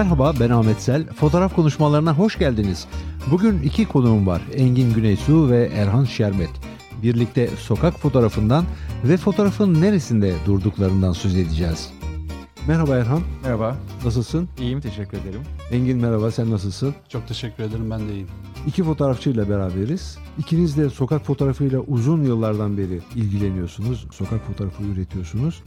Merhaba ben Ahmet Sel. Fotoğraf konuşmalarına hoş geldiniz. Bugün iki konuğum var. Engin Güneysu ve Erhan Şerbet. Birlikte sokak fotoğrafından ve fotoğrafın neresinde durduklarından söz edeceğiz. Merhaba Erhan, Merhaba, nasılsın? iyiyim teşekkür ederim. Engin merhaba, sen nasılsın? Çok teşekkür ederim ben de iyiyim. İki fotoğrafçıyla beraberiz. İkiniz de sokak fotoğrafıyla uzun yıllardan beri ilgileniyorsunuz. Sokak fotoğrafı üretiyorsunuz.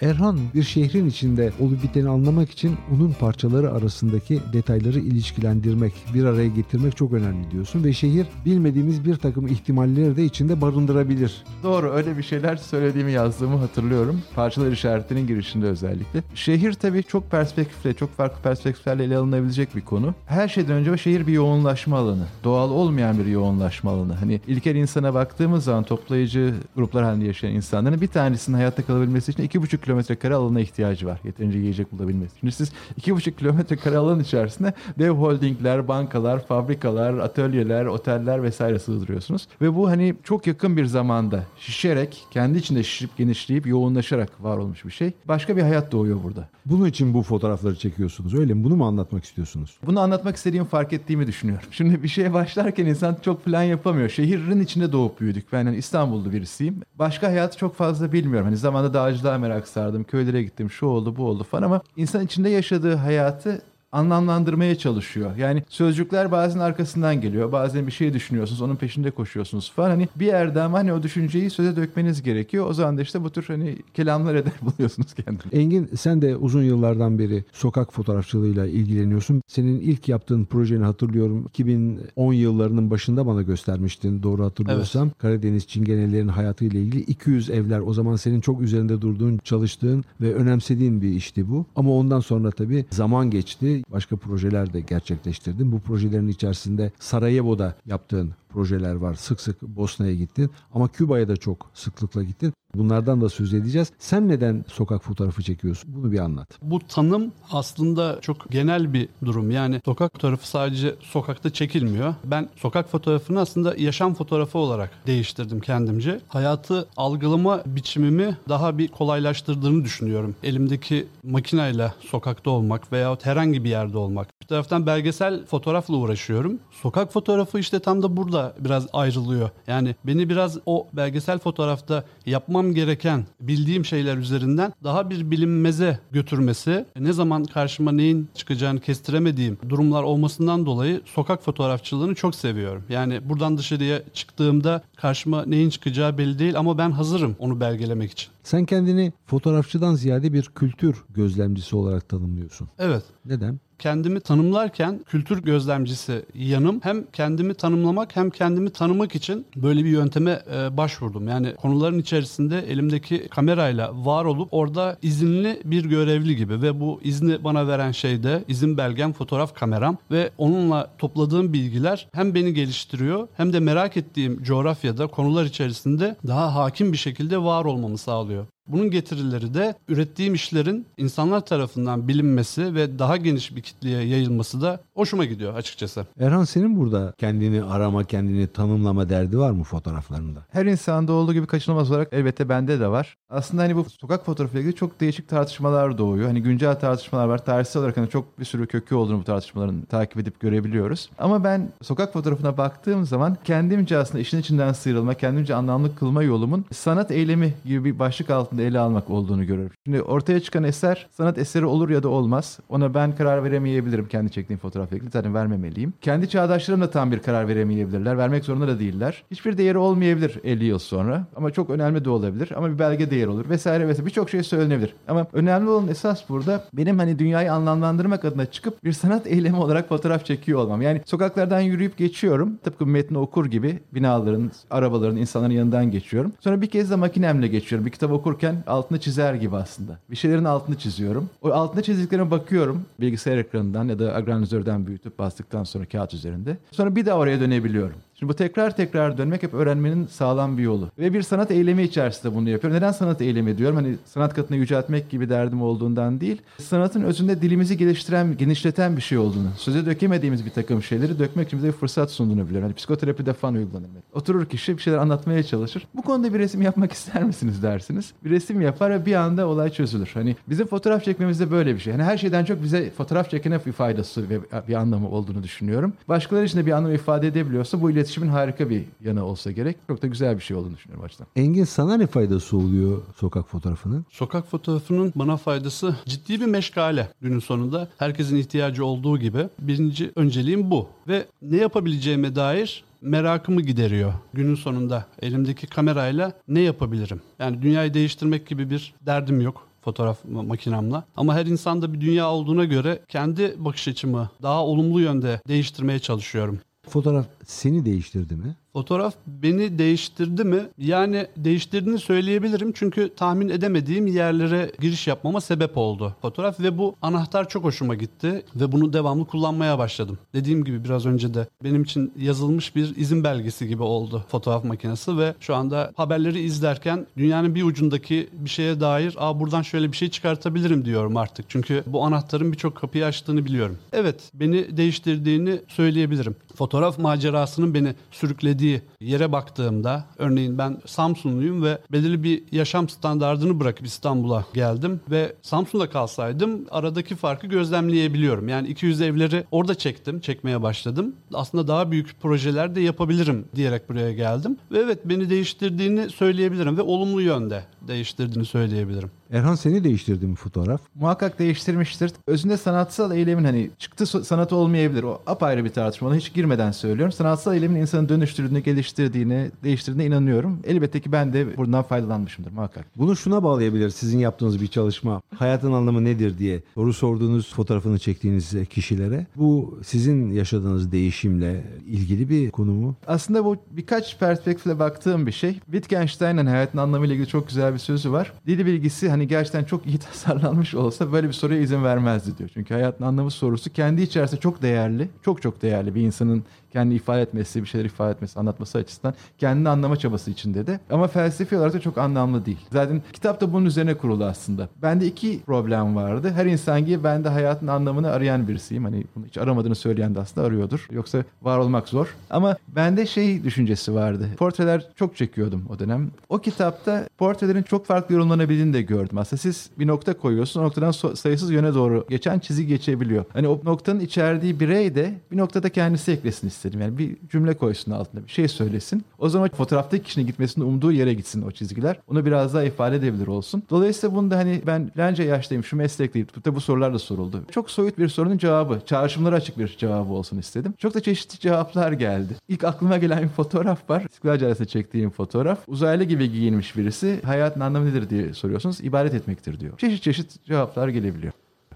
Erhan bir şehrin içinde olup biteni anlamak için onun parçaları arasındaki detayları ilişkilendirmek, bir araya getirmek çok önemli diyorsun ve şehir bilmediğimiz bir takım ihtimalleri de içinde barındırabilir. Doğru öyle bir şeyler söylediğimi yazdığımı hatırlıyorum. Parçalar işaretinin girişinde özellikle. Şehir tabii çok perspektifle, çok farklı perspektiflerle ele alınabilecek bir konu. Her şeyden önce şehir bir yoğunlaşma alanı. Doğal olmayan bir yoğunlaşma alanı. Hani ilkel insana baktığımız zaman toplayıcı gruplar halinde yaşayan insanların bir tanesinin hayatta kalabilmesi için 2,5 kilometre kare alana ihtiyacı var. Yeterince yiyecek bulabilmesi. Şimdi siz 2,5 kilometre kare alan içerisinde dev holdingler, bankalar, fabrikalar, atölyeler, oteller vesaire sığdırıyorsunuz. Ve bu hani çok yakın bir zamanda şişerek, kendi içinde şişip genişleyip yoğunlaşarak var olmuş bir şey. Başka bir hayat doğuyor burada. Bunun için bu fotoğrafları çekiyorsunuz öyle mi? Bunu mu anlatmak istiyorsunuz? Bunu anlatmak istediğimi fark ettiğimi düşünüyorum. Şimdi bir şeye başlarken insan çok plan yapamıyor. Şehrin içinde doğup büyüdük. Ben hani İstanbullu birisiyim. Başka hayatı çok fazla bilmiyorum. Hani zamanında dağcılığa merak sardım. Köylere gittim. Şu oldu bu oldu falan ama insan içinde yaşadığı hayatı anlamlandırmaya çalışıyor. Yani sözcükler bazen arkasından geliyor. Bazen bir şey düşünüyorsunuz, onun peşinde koşuyorsunuz falan. Hani bir yerde ama hani o düşünceyi söze dökmeniz gerekiyor. O zaman da işte bu tür hani kelamlar eder buluyorsunuz kendinizi. Engin sen de uzun yıllardan beri sokak fotoğrafçılığıyla ilgileniyorsun. Senin ilk yaptığın projeni hatırlıyorum. 2010 yıllarının başında bana göstermiştin doğru hatırlıyorsam. Karadeniz çingenelerin hayatıyla ilgili 200 evler. O zaman senin çok üzerinde durduğun, çalıştığın ve önemsediğin bir işti bu. Ama ondan sonra tabii zaman geçti. Başka projeler de gerçekleştirdin. Bu projelerin içerisinde Sarajevo'da yaptığın projeler var. Sık sık Bosna'ya gittin ama Küba'ya da çok sıklıkla gittin. Bunlardan da söz edeceğiz. Sen neden sokak fotoğrafı çekiyorsun? Bunu bir anlat. Bu tanım aslında çok genel bir durum. Yani sokak fotoğrafı sadece sokakta çekilmiyor. Ben sokak fotoğrafını aslında yaşam fotoğrafı olarak değiştirdim kendimce. Hayatı algılama biçimimi daha bir kolaylaştırdığını düşünüyorum. Elimdeki makineyle sokakta olmak veya herhangi bir yerde olmak. Bir taraftan belgesel fotoğrafla uğraşıyorum. Sokak fotoğrafı işte tam da burada biraz ayrılıyor. Yani beni biraz o belgesel fotoğrafta yapmam gereken bildiğim şeyler üzerinden daha bir bilinmeze götürmesi, ne zaman karşıma neyin çıkacağını kestiremediğim durumlar olmasından dolayı sokak fotoğrafçılığını çok seviyorum. Yani buradan dışarıya çıktığımda karşıma neyin çıkacağı belli değil ama ben hazırım onu belgelemek için. Sen kendini fotoğrafçıdan ziyade bir kültür gözlemcisi olarak tanımlıyorsun. Evet. Neden? Kendimi tanımlarken kültür gözlemcisi yanım hem kendimi tanımlamak hem kendimi tanımak için böyle bir yönteme e, başvurdum. Yani konuların içerisinde elimdeki kamerayla var olup orada izinli bir görevli gibi ve bu izni bana veren şey de izin belgem fotoğraf kameram ve onunla topladığım bilgiler hem beni geliştiriyor hem de merak ettiğim coğrafyada konular içerisinde daha hakim bir şekilde var olmamı sağlıyor. Bunun getirileri de ürettiğim işlerin insanlar tarafından bilinmesi ve daha geniş bir kitleye yayılması da hoşuma gidiyor açıkçası. Erhan senin burada kendini arama, kendini tanımlama derdi var mı fotoğraflarında? Her insanda olduğu gibi kaçınılmaz olarak elbette bende de var. Aslında hani bu sokak fotoğrafıyla ilgili çok değişik tartışmalar doğuyor. Hani güncel tartışmalar var. Tarihsel olarak hani çok bir sürü kökü olduğunu bu tartışmaların takip edip görebiliyoruz. Ama ben sokak fotoğrafına baktığım zaman kendimce aslında işin içinden sıyrılma, kendimce anlamlı kılma yolumun sanat eylemi gibi bir başlık altında ele almak olduğunu görüyorum. Şimdi ortaya çıkan eser sanat eseri olur ya da olmaz. Ona ben karar veremeyebilirim kendi çektiğim fotoğrafla ilgili. Zaten vermemeliyim. Kendi çağdaşlarım da tam bir karar veremeyebilirler. Vermek zorunda da değiller. Hiçbir değeri olmayabilir 50 yıl sonra. Ama çok önemli de olabilir. Ama bir belge değeri olur vesaire vesaire. Birçok şey söylenebilir. Ama önemli olan esas burada benim hani dünyayı anlamlandırmak adına çıkıp bir sanat eylemi olarak fotoğraf çekiyor olmam. Yani sokaklardan yürüyüp geçiyorum. Tıpkı metni okur gibi binaların, arabaların, insanların yanından geçiyorum. Sonra bir kez de makinemle geçiyorum. Bir kitap okurken altını çizer gibi aslında. Bir şeylerin altını çiziyorum. O altını çizdiklerime bakıyorum bilgisayar ekranından ya da agranizörden büyütüp bastıktan sonra kağıt üzerinde. Sonra bir daha oraya dönebiliyorum. Şimdi bu tekrar tekrar dönmek hep öğrenmenin sağlam bir yolu. Ve bir sanat eylemi içerisinde bunu yapıyorum. Neden sanat eylemi diyorum? Hani sanat katını yüceltmek gibi derdim olduğundan değil. Sanatın özünde dilimizi geliştiren, genişleten bir şey olduğunu, söze dökemediğimiz bir takım şeyleri dökmek için bize bir fırsat sunduğunu biliyorum. Hani psikoterapide falan uygulanır. Oturur kişi bir şeyler anlatmaya çalışır. Bu konuda bir resim yapmak ister misiniz dersiniz. Bir resim yapar ve bir anda olay çözülür. Hani bizim fotoğraf çekmemizde böyle bir şey. Hani her şeyden çok bize fotoğraf çekene bir faydası ve bir anlamı olduğunu düşünüyorum. Başkaları için de bir anlam ifade edebiliyorsa bu iletişimin harika bir yanı olsa gerek. Çok da güzel bir şey olduğunu düşünüyorum açıdan. Engin sana ne faydası oluyor sokak fotoğrafının? Sokak fotoğrafının bana faydası ciddi bir meşgale günün sonunda. Herkesin ihtiyacı olduğu gibi birinci önceliğim bu. Ve ne yapabileceğime dair merakımı gideriyor. Günün sonunda elimdeki kamerayla ne yapabilirim? Yani dünyayı değiştirmek gibi bir derdim yok fotoğraf makinamla. Ama her insanda bir dünya olduğuna göre kendi bakış açımı daha olumlu yönde değiştirmeye çalışıyorum. Fotoğraf seni değiştirdi mi? Fotoğraf beni değiştirdi mi? Yani değiştirdiğini söyleyebilirim çünkü tahmin edemediğim yerlere giriş yapmama sebep oldu fotoğraf ve bu anahtar çok hoşuma gitti ve bunu devamlı kullanmaya başladım. Dediğim gibi biraz önce de benim için yazılmış bir izin belgesi gibi oldu fotoğraf makinesi ve şu anda haberleri izlerken dünyanın bir ucundaki bir şeye dair Aa, buradan şöyle bir şey çıkartabilirim diyorum artık. Çünkü bu anahtarın birçok kapıyı açtığını biliyorum. Evet beni değiştirdiğini söyleyebilirim. Fotoğraf macerasının beni sürüklediği yere baktığımda örneğin ben Samsunluyum ve belirli bir yaşam standardını bırakıp İstanbul'a geldim ve Samsun'da kalsaydım aradaki farkı gözlemleyebiliyorum. Yani 200 evleri orada çektim, çekmeye başladım. Aslında daha büyük projeler de yapabilirim diyerek buraya geldim. Ve evet beni değiştirdiğini söyleyebilirim ve olumlu yönde değiştirdiğini söyleyebilirim. Erhan seni değiştirdi mi fotoğraf? Muhakkak değiştirmiştir. Özünde sanatsal eylemin hani çıktı sanatı olmayabilir. O apayrı bir tartışma. Ona hiç girmeden söylüyorum. Sanatsal eylemin insanı dönüştürdüğünü, geliştirdiğine, değiştirdiğine inanıyorum. Elbette ki ben de buradan faydalanmışımdır muhakkak. Bunu şuna bağlayabilir sizin yaptığınız bir çalışma. Hayatın anlamı nedir diye soru sorduğunuz fotoğrafını çektiğiniz kişilere. Bu sizin yaşadığınız değişimle ilgili bir konu mu? Aslında bu birkaç perspektifle baktığım bir şey. Wittgenstein'in hayatın anlamıyla ilgili çok güzel bir sözü var. Dil bilgisi hani gerçekten çok iyi tasarlanmış olsa böyle bir soruya izin vermezdi diyor. Çünkü hayatın anlamı sorusu kendi içerisinde çok değerli, çok çok değerli bir insanın kendi ifade etmesi, bir şeyler ifade etmesi, anlatması açısından kendini anlama çabası içinde de. Ama felsefi olarak da çok anlamlı değil. Zaten kitap da bunun üzerine kurulu aslında. Bende iki problem vardı. Her insan gibi ben de hayatın anlamını arayan birisiyim. Hani bunu hiç aramadığını söyleyen de aslında arıyordur. Yoksa var olmak zor. Ama bende şey düşüncesi vardı. Portreler çok çekiyordum o dönem. O kitapta portrelerin çok farklı yorumlanabildiğini de gördüm. Aslında siz bir nokta koyuyorsun. O noktadan sayısız yöne doğru geçen çizgi geçebiliyor. Hani o noktanın içerdiği birey de bir noktada kendisi eklesin istedim. Yani bir cümle koysun altında bir şey söylesin. O zaman fotoğraftaki kişinin gitmesini umduğu yere gitsin o çizgiler. Onu biraz daha ifade edebilir olsun. Dolayısıyla bunda hani ben filanca yaştayım şu meslekteyim. Tabi bu sorular da soruldu. Çok soyut bir sorunun cevabı. Çağrışımlara açık bir cevabı olsun istedim. Çok da çeşitli cevaplar geldi. İlk aklıma gelen bir fotoğraf var. İstiklal Caddesi'nde çektiğim fotoğraf. Uzaylı gibi giyinmiş birisi. Hayatın anlamı nedir diye soruyorsunuz. İbadet etmektir diyor. Çeşit çeşit cevaplar gelebiliyor.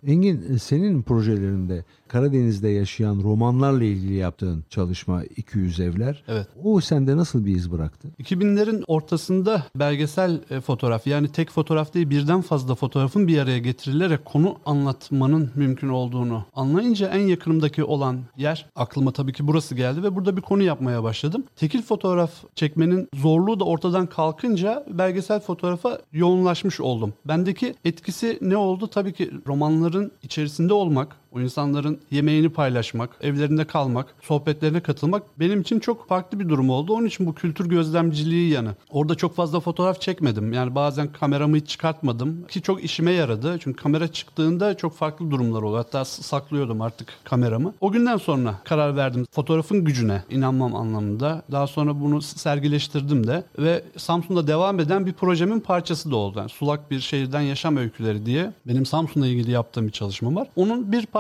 Engin senin projelerinde Karadeniz'de yaşayan romanlarla ilgili yaptığın çalışma 200 evler. Evet. O sende nasıl bir iz bıraktı? 2000'lerin ortasında belgesel e, fotoğraf yani tek fotoğraf değil birden fazla fotoğrafın bir araya getirilerek konu anlatmanın mümkün olduğunu anlayınca en yakınımdaki olan yer aklıma tabii ki burası geldi ve burada bir konu yapmaya başladım. Tekil fotoğraf çekmenin zorluğu da ortadan kalkınca belgesel fotoğrafa yoğunlaşmış oldum. Bendeki etkisi ne oldu? Tabii ki romanların içerisinde olmak, o insanların yemeğini paylaşmak, evlerinde kalmak, sohbetlerine katılmak benim için çok farklı bir durum oldu. Onun için bu kültür gözlemciliği yanı. Orada çok fazla fotoğraf çekmedim. Yani bazen kameramı hiç çıkartmadım ki çok işime yaradı. Çünkü kamera çıktığında çok farklı durumlar oluyor. Hatta saklıyordum artık kameramı. O günden sonra karar verdim fotoğrafın gücüne inanmam anlamında. Daha sonra bunu sergileştirdim de ve Samsun'da devam eden bir projemin parçası da oldu. Yani sulak bir şehirden yaşam öyküleri diye benim Samsun'la ilgili yaptığım bir çalışma var. Onun bir parçası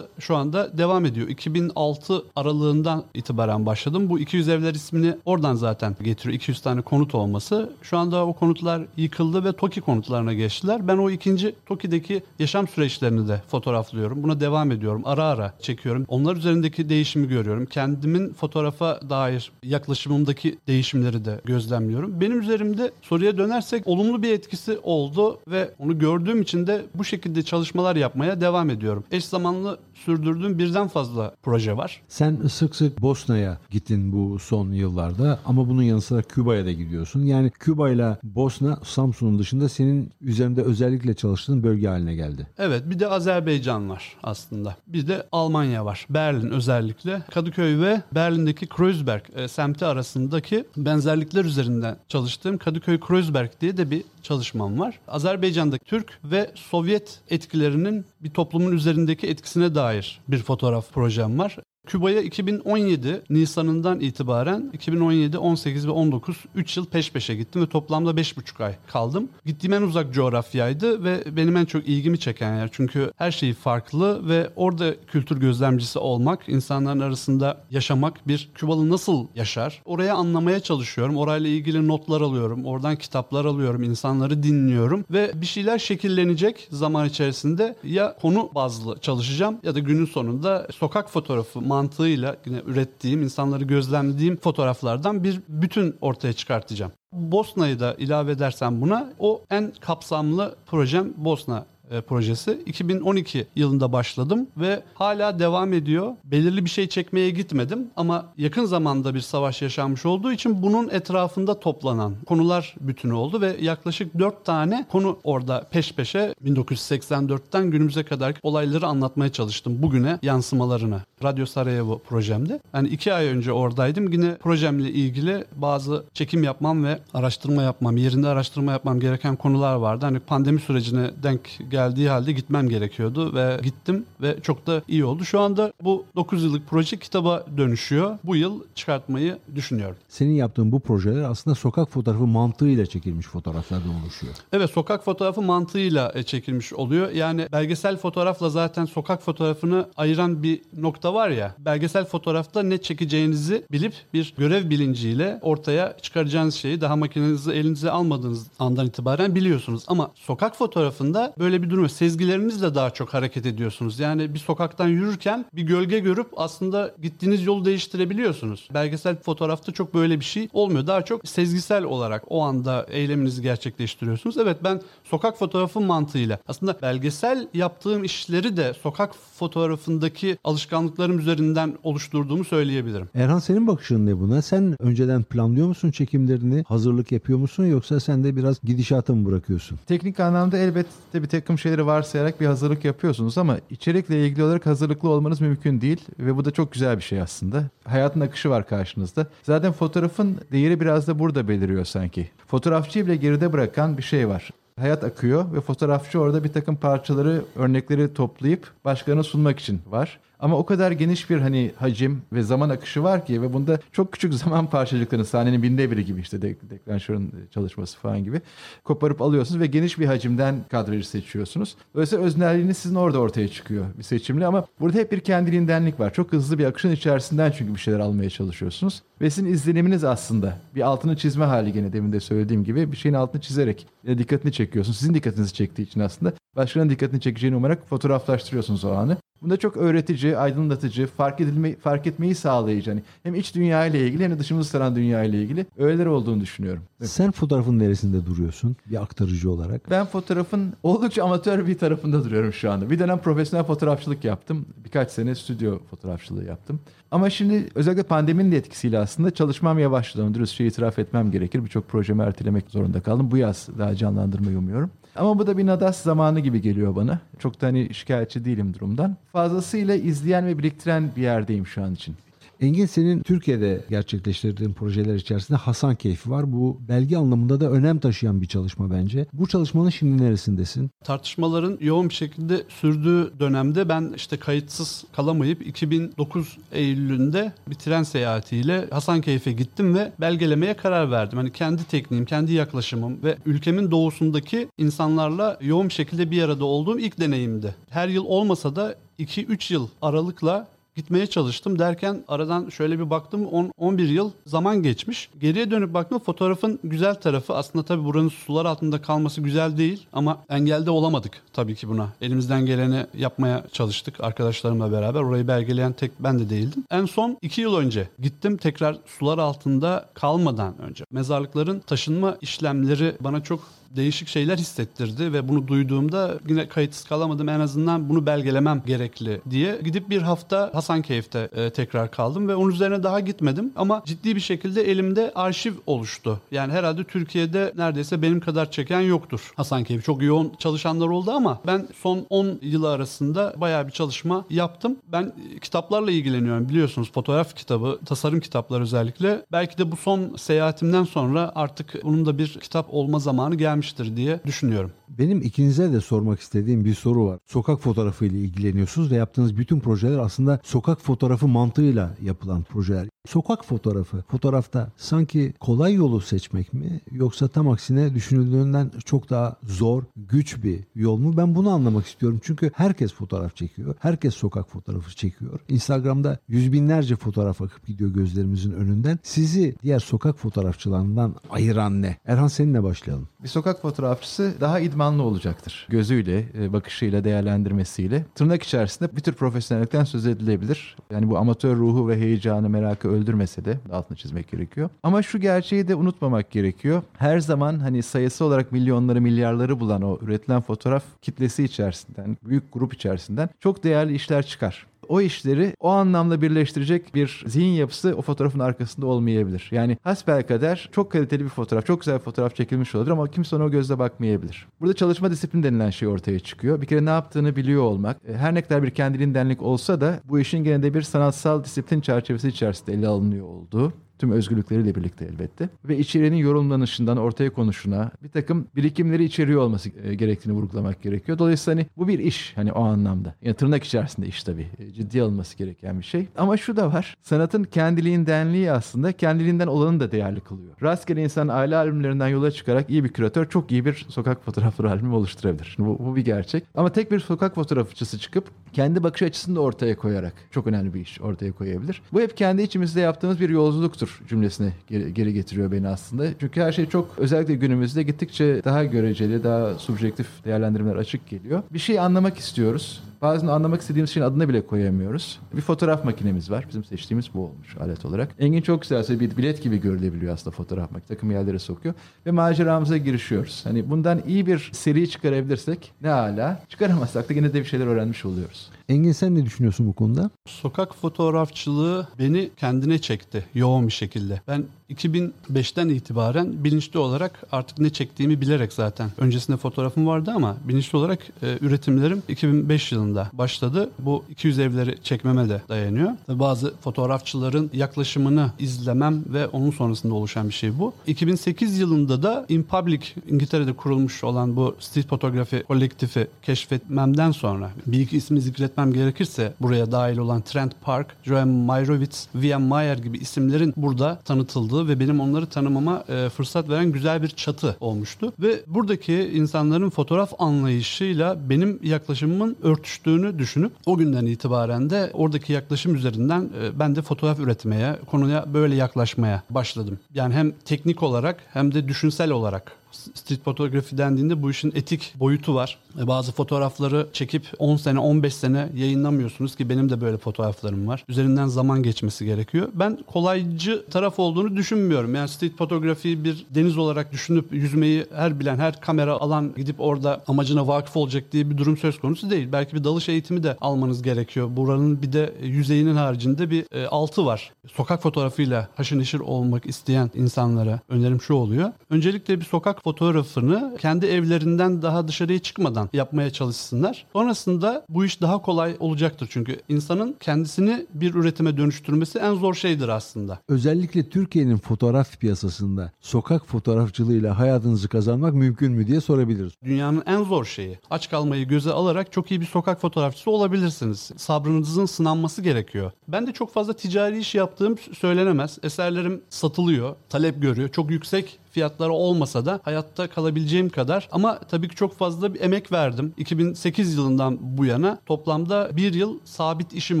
şu anda devam ediyor. 2006 aralığından itibaren başladım. Bu 200 evler ismini oradan zaten getiriyor. 200 tane konut olması. Şu anda o konutlar yıkıldı ve TOKİ konutlarına geçtiler. Ben o ikinci TOKİ'deki yaşam süreçlerini de fotoğraflıyorum. Buna devam ediyorum. Ara ara çekiyorum. Onlar üzerindeki değişimi görüyorum. Kendimin fotoğrafa dair yaklaşımımdaki değişimleri de gözlemliyorum. Benim üzerimde soruya dönersek olumlu bir etkisi oldu ve onu gördüğüm için de bu şekilde çalışmalar yapmaya devam ediyorum. Eş zamanlı zamanlı sürdürdüğüm birden fazla proje var. Sen sık sık Bosna'ya gittin bu son yıllarda ama bunun yanı sıra Küba'ya da gidiyorsun. Yani Küba ile Bosna Samsun'un dışında senin üzerinde özellikle çalıştığın bölge haline geldi. Evet bir de Azerbaycan var aslında. Bir de Almanya var. Berlin özellikle. Kadıköy ve Berlin'deki Kreuzberg e, semti arasındaki benzerlikler üzerinden çalıştığım Kadıköy Kreuzberg diye de bir çalışmam var. Azerbaycan'daki Türk ve Sovyet etkilerinin bir toplumun üzerindeki etkisine dair bir fotoğraf projem var. Küba'ya 2017 Nisan'ından itibaren 2017, 18 ve 19 3 yıl peş peşe gittim ve toplamda 5,5 ay kaldım. Gittiğim en uzak coğrafyaydı ve benim en çok ilgimi çeken yer. Çünkü her şeyi farklı ve orada kültür gözlemcisi olmak, insanların arasında yaşamak, bir Kübalı nasıl yaşar? Oraya anlamaya çalışıyorum. Orayla ilgili notlar alıyorum. Oradan kitaplar alıyorum. insanları dinliyorum ve bir şeyler şekillenecek zaman içerisinde ya konu bazlı çalışacağım ya da günün sonunda sokak fotoğrafı mantığıyla yine ürettiğim, insanları gözlemlediğim fotoğraflardan bir bütün ortaya çıkartacağım. Bosna'yı da ilave edersem buna o en kapsamlı projem Bosna e, projesi. 2012 yılında başladım ve hala devam ediyor. Belirli bir şey çekmeye gitmedim ama yakın zamanda bir savaş yaşanmış olduğu için bunun etrafında toplanan konular bütünü oldu ve yaklaşık 4 tane konu orada peş peşe 1984'ten günümüze kadar olayları anlatmaya çalıştım bugüne yansımalarını. Radyo Sarajevo projemde. Yani iki ay önce oradaydım. Yine projemle ilgili bazı çekim yapmam ve araştırma yapmam, yerinde araştırma yapmam gereken konular vardı. Hani pandemi sürecine denk geldiği halde gitmem gerekiyordu ve gittim ve çok da iyi oldu. Şu anda bu 9 yıllık proje kitaba dönüşüyor. Bu yıl çıkartmayı düşünüyorum. Senin yaptığın bu projeler aslında sokak fotoğrafı mantığıyla çekilmiş fotoğraflardan oluşuyor. Evet sokak fotoğrafı mantığıyla e, çekilmiş oluyor. Yani belgesel fotoğrafla zaten sokak fotoğrafını ayıran bir nokta var ya. Belgesel fotoğrafta ne çekeceğinizi bilip bir görev bilinciyle ortaya çıkaracağınız şeyi daha makinenizi elinize almadığınız andan itibaren biliyorsunuz. Ama sokak fotoğrafında böyle bir durum yok. Sezgilerinizle daha çok hareket ediyorsunuz. Yani bir sokaktan yürürken bir gölge görüp aslında gittiğiniz yolu değiştirebiliyorsunuz. Belgesel fotoğrafta çok böyle bir şey olmuyor. Daha çok sezgisel olarak o anda eyleminizi gerçekleştiriyorsunuz. Evet ben sokak fotoğrafı mantığıyla aslında belgesel yaptığım işleri de sokak fotoğrafındaki alışkanlıklarım üzerinden oluşturduğumu söyleyebilirim. Erhan senin bakışın ne buna? Sen önceden planlıyor musun çekimlerini? Hazırlık yapıyor musun yoksa sen de biraz gidişata mı bırakıyorsun? Teknik anlamda elbette bir takım şeyleri varsayarak bir hazırlık yapıyorsunuz ama içerikle ilgili olarak hazırlıklı olmanız mümkün değil ve bu da çok güzel bir şey aslında. Hayatın akışı var karşınızda. Zaten fotoğrafın değeri biraz da burada beliriyor sanki. Fotoğrafçıyı bile geride bırakan bir şey var. Hayat akıyor ve fotoğrafçı orada bir takım parçaları, örnekleri toplayıp başkalarına sunmak için var. Ama o kadar geniş bir hani hacim ve zaman akışı var ki ve bunda çok küçük zaman parçacıklarını sahnenin binde biri gibi işte de, deklanşörün çalışması falan gibi koparıp alıyorsunuz ve geniş bir hacimden kadrajı seçiyorsunuz. Dolayısıyla öznelliğiniz sizin orada ortaya çıkıyor bir seçimle ama burada hep bir kendiliğindenlik var. Çok hızlı bir akışın içerisinden çünkü bir şeyler almaya çalışıyorsunuz. Ve sizin izleniminiz aslında bir altını çizme hali gene demin de söylediğim gibi bir şeyin altını çizerek dikkatini çekiyorsunuz. Sizin dikkatinizi çektiği için aslında başkalarının dikkatini çekeceğini umarak fotoğraflaştırıyorsunuz o anı. Bunda çok öğretici, aydınlatıcı, fark edilme, fark etmeyi sağlayıcı. Hani hem iç dünya ile ilgili hem de dışımızı saran dünya ile ilgili öğeler olduğunu düşünüyorum. Evet. Sen fotoğrafın neresinde duruyorsun bir aktarıcı olarak? Ben fotoğrafın oldukça amatör bir tarafında duruyorum şu anda. Bir dönem profesyonel fotoğrafçılık yaptım. Birkaç sene stüdyo fotoğrafçılığı yaptım. Ama şimdi özellikle pandeminin de etkisiyle aslında çalışmam yavaşladı. Dürüstçe itiraf etmem gerekir. Birçok projemi ertelemek zorunda kaldım. Bu yaz daha canlandırmayı umuyorum. Ama bu da bir nadas zamanı gibi geliyor bana. Çok da hani şikayetçi değilim durumdan. Fazlasıyla izleyen ve biriktiren bir yerdeyim şu an için. Engin senin Türkiye'de gerçekleştirdiğin projeler içerisinde Hasan Keyfi var. Bu belge anlamında da önem taşıyan bir çalışma bence. Bu çalışmanın şimdi neresindesin? Tartışmaların yoğun bir şekilde sürdüğü dönemde ben işte kayıtsız kalamayıp 2009 Eylül'ünde bir tren seyahatiyle Hasan Keyfe gittim ve belgelemeye karar verdim. Hani kendi tekniğim, kendi yaklaşımım ve ülkemin doğusundaki insanlarla yoğun bir şekilde bir arada olduğum ilk deneyimdi. Her yıl olmasa da 2-3 yıl aralıkla gitmeye çalıştım derken aradan şöyle bir baktım 10 11 yıl zaman geçmiş. Geriye dönüp baktım fotoğrafın güzel tarafı aslında tabii buranın sular altında kalması güzel değil ama engelde olamadık tabii ki buna. Elimizden geleni yapmaya çalıştık arkadaşlarımla beraber. Orayı belgeleyen tek ben de değildim. En son 2 yıl önce gittim tekrar sular altında kalmadan önce. Mezarlıkların taşınma işlemleri bana çok değişik şeyler hissettirdi ve bunu duyduğumda yine kayıtsız kalamadım en azından bunu belgelemem gerekli diye gidip bir hafta Hasankeyf'te e, tekrar kaldım ve onun üzerine daha gitmedim ama ciddi bir şekilde elimde arşiv oluştu. Yani herhalde Türkiye'de neredeyse benim kadar çeken yoktur Hasankeyf. Çok yoğun çalışanlar oldu ama ben son 10 yılı arasında bayağı bir çalışma yaptım. Ben kitaplarla ilgileniyorum biliyorsunuz fotoğraf kitabı, tasarım kitapları özellikle. Belki de bu son seyahatimden sonra artık bunun da bir kitap olma zamanı gelmiştir diye düşünüyorum. Benim ikinize de sormak istediğim bir soru var. Sokak fotoğrafı ile ilgileniyorsunuz ve yaptığınız bütün projeler aslında sokak fotoğrafı mantığıyla yapılan projeler. Sokak fotoğrafı, fotoğrafta sanki kolay yolu seçmek mi yoksa tam aksine düşünüldüğünden çok daha zor, güç bir yol mu? Ben bunu anlamak istiyorum. Çünkü herkes fotoğraf çekiyor. Herkes sokak fotoğrafı çekiyor. Instagram'da yüz binlerce fotoğraf akıp gidiyor gözlerimizin önünden. Sizi diğer sokak fotoğrafçılarından ayıran ne? Erhan seninle başlayalım. Bir sokak fotoğrafçısı daha idmanlı olacaktır. Gözüyle, e, bakışıyla, değerlendirmesiyle. Tırnak içerisinde bir tür profesyonellikten söz edilebilir. Yani bu amatör ruhu ve heyecanı, merakı öldürmese de altını çizmek gerekiyor. Ama şu gerçeği de unutmamak gerekiyor. Her zaman hani sayısı olarak milyonları, milyarları bulan o üretilen fotoğraf kitlesi içerisinden, büyük grup içerisinden çok değerli işler çıkar o işleri o anlamda birleştirecek bir zihin yapısı o fotoğrafın arkasında olmayabilir. Yani hasbelkader çok kaliteli bir fotoğraf, çok güzel bir fotoğraf çekilmiş olabilir ama kimse ona o gözle bakmayabilir. Burada çalışma disiplin denilen şey ortaya çıkıyor. Bir kere ne yaptığını biliyor olmak. E, her ne kadar bir kendiliğindenlik olsa da bu işin gene de bir sanatsal disiplin çerçevesi içerisinde ele alınıyor olduğu Tüm özgürlükleriyle birlikte elbette. Ve içeriğinin yorumlanışından ortaya konuşuna bir takım birikimleri içeriyor olması e, gerektiğini vurgulamak gerekiyor. Dolayısıyla hani bu bir iş hani o anlamda. Yani tırnak içerisinde iş tabii. E, ciddi alınması gereken bir şey. Ama şu da var. Sanatın kendiliğindenliği aslında kendiliğinden olanı da değerli kılıyor. Rastgele insan aile albümlerinden yola çıkarak iyi bir küratör çok iyi bir sokak fotoğrafları albümü oluşturabilir. Bu, bu bir gerçek. Ama tek bir sokak fotoğrafçısı çıkıp kendi bakış açısını da ortaya koyarak çok önemli bir iş ortaya koyabilir. Bu hep kendi içimizde yaptığımız bir yolculuktur yoktur cümlesine geri, geri getiriyor beni aslında. Çünkü her şey çok özellikle günümüzde gittikçe daha göreceli, daha subjektif değerlendirmeler açık geliyor. Bir şey anlamak istiyoruz. Bazen anlamak istediğimiz şeyin adını bile koyamıyoruz. Bir fotoğraf makinemiz var. Bizim seçtiğimiz bu olmuş alet olarak. Engin çok güzelse bir bilet gibi görülebiliyor aslında fotoğraf makinesi. Takım yerlere sokuyor. Ve maceramıza girişiyoruz. Hani bundan iyi bir seri çıkarabilirsek ne hala. Çıkaramazsak da yine de bir şeyler öğrenmiş oluyoruz. Engin sen ne düşünüyorsun bu konuda? Sokak fotoğrafçılığı beni kendine çekti yoğun bir şekilde. Ben 2005'ten itibaren bilinçli olarak artık ne çektiğimi bilerek zaten. Öncesinde fotoğrafım vardı ama bilinçli olarak e, üretimlerim 2005 yılında başladı. Bu 200 evleri çekmeme de dayanıyor. Bazı fotoğrafçıların yaklaşımını izlemem ve onun sonrasında oluşan bir şey bu. 2008 yılında da In Public İngiltere'de kurulmuş olan bu street fotoğrafi kolektifi keşfetmemden sonra bir iki ismi zikretmem gerekirse buraya dahil olan Trent Park, Joan Meyerowitz, V.M. Meyer gibi isimlerin burada tanıtıldığı ve benim onları tanımama e, fırsat veren güzel bir çatı olmuştu. Ve buradaki insanların fotoğraf anlayışıyla benim yaklaşımımın örtüştüğünü düşünüp o günden itibaren de oradaki yaklaşım üzerinden e, ben de fotoğraf üretmeye, konuya böyle yaklaşmaya başladım. Yani hem teknik olarak hem de düşünsel olarak street fotoğrafi dendiğinde bu işin etik boyutu var. E, bazı fotoğrafları çekip 10 sene 15 sene yayınlamıyorsunuz ki benim de böyle fotoğraflarım var. Üzerinden zaman geçmesi gerekiyor. Ben kolaycı taraf olduğunu düşünmüyorum. Yani street fotoğrafi bir deniz olarak düşünüp yüzmeyi her bilen, her kamera alan gidip orada amacına vakıf olacak diye bir durum söz konusu değil. Belki bir dalış eğitimi de almanız gerekiyor. Buranın bir de yüzeyinin haricinde bir e, altı var. Sokak fotoğrafıyla haşır neşir olmak isteyen insanlara önerim şu oluyor. Öncelikle bir sokak fotoğrafını kendi evlerinden daha dışarıya çıkmadan yapmaya çalışsınlar. Sonrasında bu iş daha kolay olacaktır çünkü insanın kendisini bir üretime dönüştürmesi en zor şeydir aslında. Özellikle Türkiye'nin fotoğraf piyasasında sokak fotoğrafçılığıyla hayatınızı kazanmak mümkün mü diye sorabiliriz. Dünyanın en zor şeyi. Aç kalmayı göze alarak çok iyi bir sokak fotoğrafçısı olabilirsiniz. Sabrınızın sınanması gerekiyor. Ben de çok fazla ticari iş yaptığım söylenemez. Eserlerim satılıyor, talep görüyor. Çok yüksek fiyatları olmasa da hayatta kalabileceğim kadar ama tabii ki çok fazla bir emek verdim. 2008 yılından bu yana toplamda bir yıl sabit işim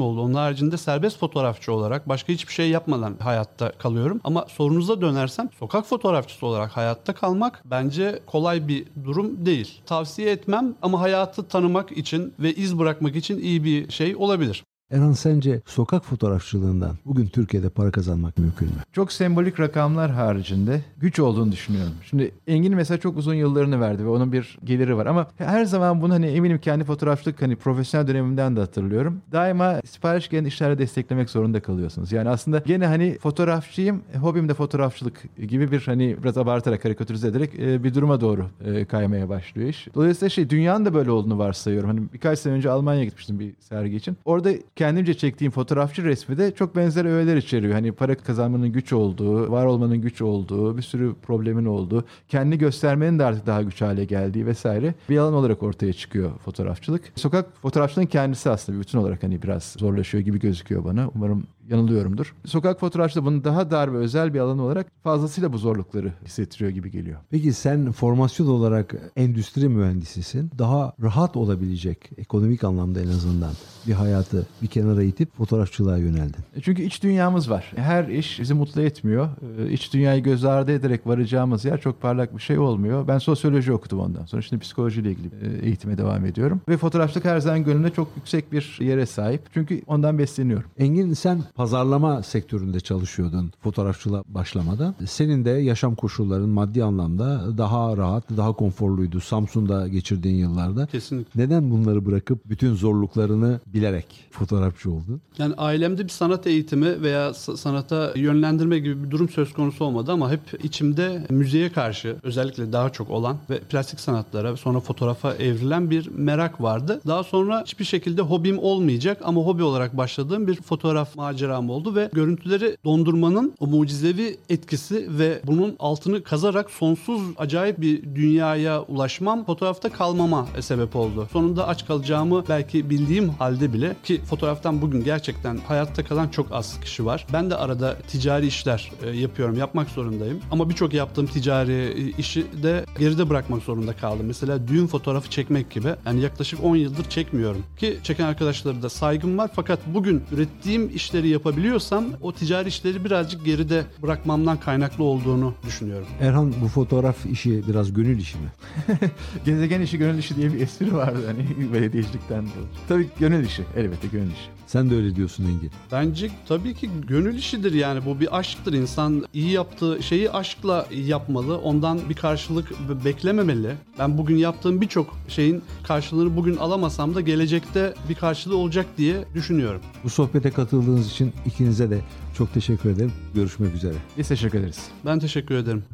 oldu. Onun haricinde serbest fotoğrafçı olarak başka hiçbir şey yapmadan hayatta kalıyorum. Ama sorunuza dönersem sokak fotoğrafçısı olarak hayatta kalmak bence kolay bir durum değil. Tavsiye etmem ama hayatı tanımak için ve iz bırakmak için iyi bir şey olabilir. Erhan sence sokak fotoğrafçılığından bugün Türkiye'de para kazanmak mümkün mü? Çok sembolik rakamlar haricinde güç olduğunu düşünüyorum. Şimdi Engin mesela çok uzun yıllarını verdi ve onun bir geliri var ama her zaman bunu hani eminim kendi fotoğrafçılık hani profesyonel dönemimden de hatırlıyorum. Daima sipariş gelen işlerle desteklemek zorunda kalıyorsunuz. Yani aslında gene hani fotoğrafçıyım, hobim de fotoğrafçılık gibi bir hani biraz abartarak karikatürize ederek e, bir duruma doğru e, kaymaya başlıyor iş. Dolayısıyla şey dünyanın da böyle olduğunu varsayıyorum. Hani birkaç sene önce Almanya'ya gitmiştim bir sergi için. Orada kendimce çektiğim fotoğrafçı resmi de çok benzer öğeler içeriyor. Hani para kazanmanın güç olduğu, var olmanın güç olduğu, bir sürü problemin olduğu, kendi göstermenin de artık daha güç hale geldiği vesaire bir alan olarak ortaya çıkıyor fotoğrafçılık. Sokak fotoğrafçılığın kendisi aslında bütün olarak hani biraz zorlaşıyor gibi gözüküyor bana. Umarım yanılıyorumdur. Sokak fotoğrafçılığı bunun daha dar ve özel bir alan olarak fazlasıyla bu zorlukları hissettiriyor gibi geliyor. Peki sen formasyon olarak endüstri mühendisisin. Daha rahat olabilecek ekonomik anlamda en azından bir hayatı bir kenara itip fotoğrafçılığa yöneldin. E çünkü iç dünyamız var. Her iş bizi mutlu etmiyor. E, iç dünyayı göz ardı ederek varacağımız yer çok parlak bir şey olmuyor. Ben sosyoloji okudum ondan sonra. Şimdi psikolojiyle ilgili e, eğitime devam ediyorum. Ve fotoğrafçılık her zaman gönlümde çok yüksek bir yere sahip. Çünkü ondan besleniyorum. Engin sen pazarlama sektöründe çalışıyordun fotoğrafçılığa başlamadan. Senin de yaşam koşulların maddi anlamda daha rahat, daha konforluydu Samsun'da geçirdiğin yıllarda. Kesinlikle. Neden bunları bırakıp bütün zorluklarını bilerek fotoğrafçı oldun? Yani ailemde bir sanat eğitimi veya sanata yönlendirme gibi bir durum söz konusu olmadı ama hep içimde müziğe karşı özellikle daha çok olan ve plastik sanatlara sonra fotoğrafa evrilen bir merak vardı. Daha sonra hiçbir şekilde hobim olmayacak ama hobi olarak başladığım bir fotoğraf maceram oldu ve görüntüleri dondurmanın o mucizevi etkisi ve bunun altını kazarak sonsuz acayip bir dünyaya ulaşmam fotoğrafta kalmama sebep oldu. Sonunda aç kalacağımı belki bildiğim halde bile ki fotoğraftan bugün gerçekten hayatta kalan çok az kişi var. Ben de arada ticari işler e, yapıyorum, yapmak zorundayım. Ama birçok yaptığım ticari e, işi de geride bırakmak zorunda kaldım. Mesela düğün fotoğrafı çekmek gibi. Yani yaklaşık 10 yıldır çekmiyorum. Ki çeken arkadaşlara da saygım var. Fakat bugün ürettiğim işleri yapabiliyorsam o ticari işleri birazcık geride bırakmamdan kaynaklı olduğunu düşünüyorum. Erhan bu fotoğraf işi biraz gönül işi mi? Gezegen işi gönül işi diye bir espri vardı hani belediyecilikten dolayı. Tabii gönül işi. Elbette gönül işi. Sen de öyle diyorsun Engin. Bence tabii ki gönül işidir yani bu bir aşktır. İnsan iyi yaptığı şeyi aşkla yapmalı. Ondan bir karşılık beklememeli. Ben bugün yaptığım birçok şeyin karşılığını bugün alamasam da gelecekte bir karşılığı olacak diye düşünüyorum. Bu sohbete katıldığınız için ikinize de çok teşekkür ederim. Görüşmek üzere. Biz teşekkür ederiz. Ben teşekkür ederim.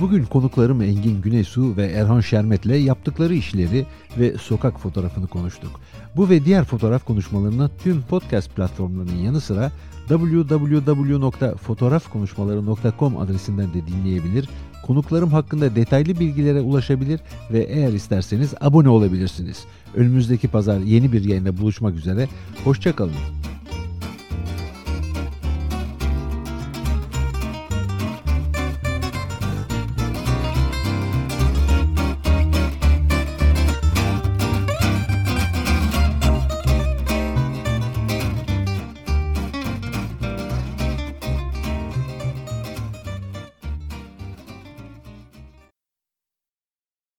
Bugün konuklarım Engin Güneysu ve Erhan Şermet'le yaptıkları işleri ve sokak fotoğrafını konuştuk. Bu ve diğer fotoğraf konuşmalarını tüm podcast platformlarının yanı sıra www.fotoğrafkonuşmaları.com adresinden de dinleyebilir, konuklarım hakkında detaylı bilgilere ulaşabilir ve eğer isterseniz abone olabilirsiniz. Önümüzdeki pazar yeni bir yayında buluşmak üzere, hoşçakalın.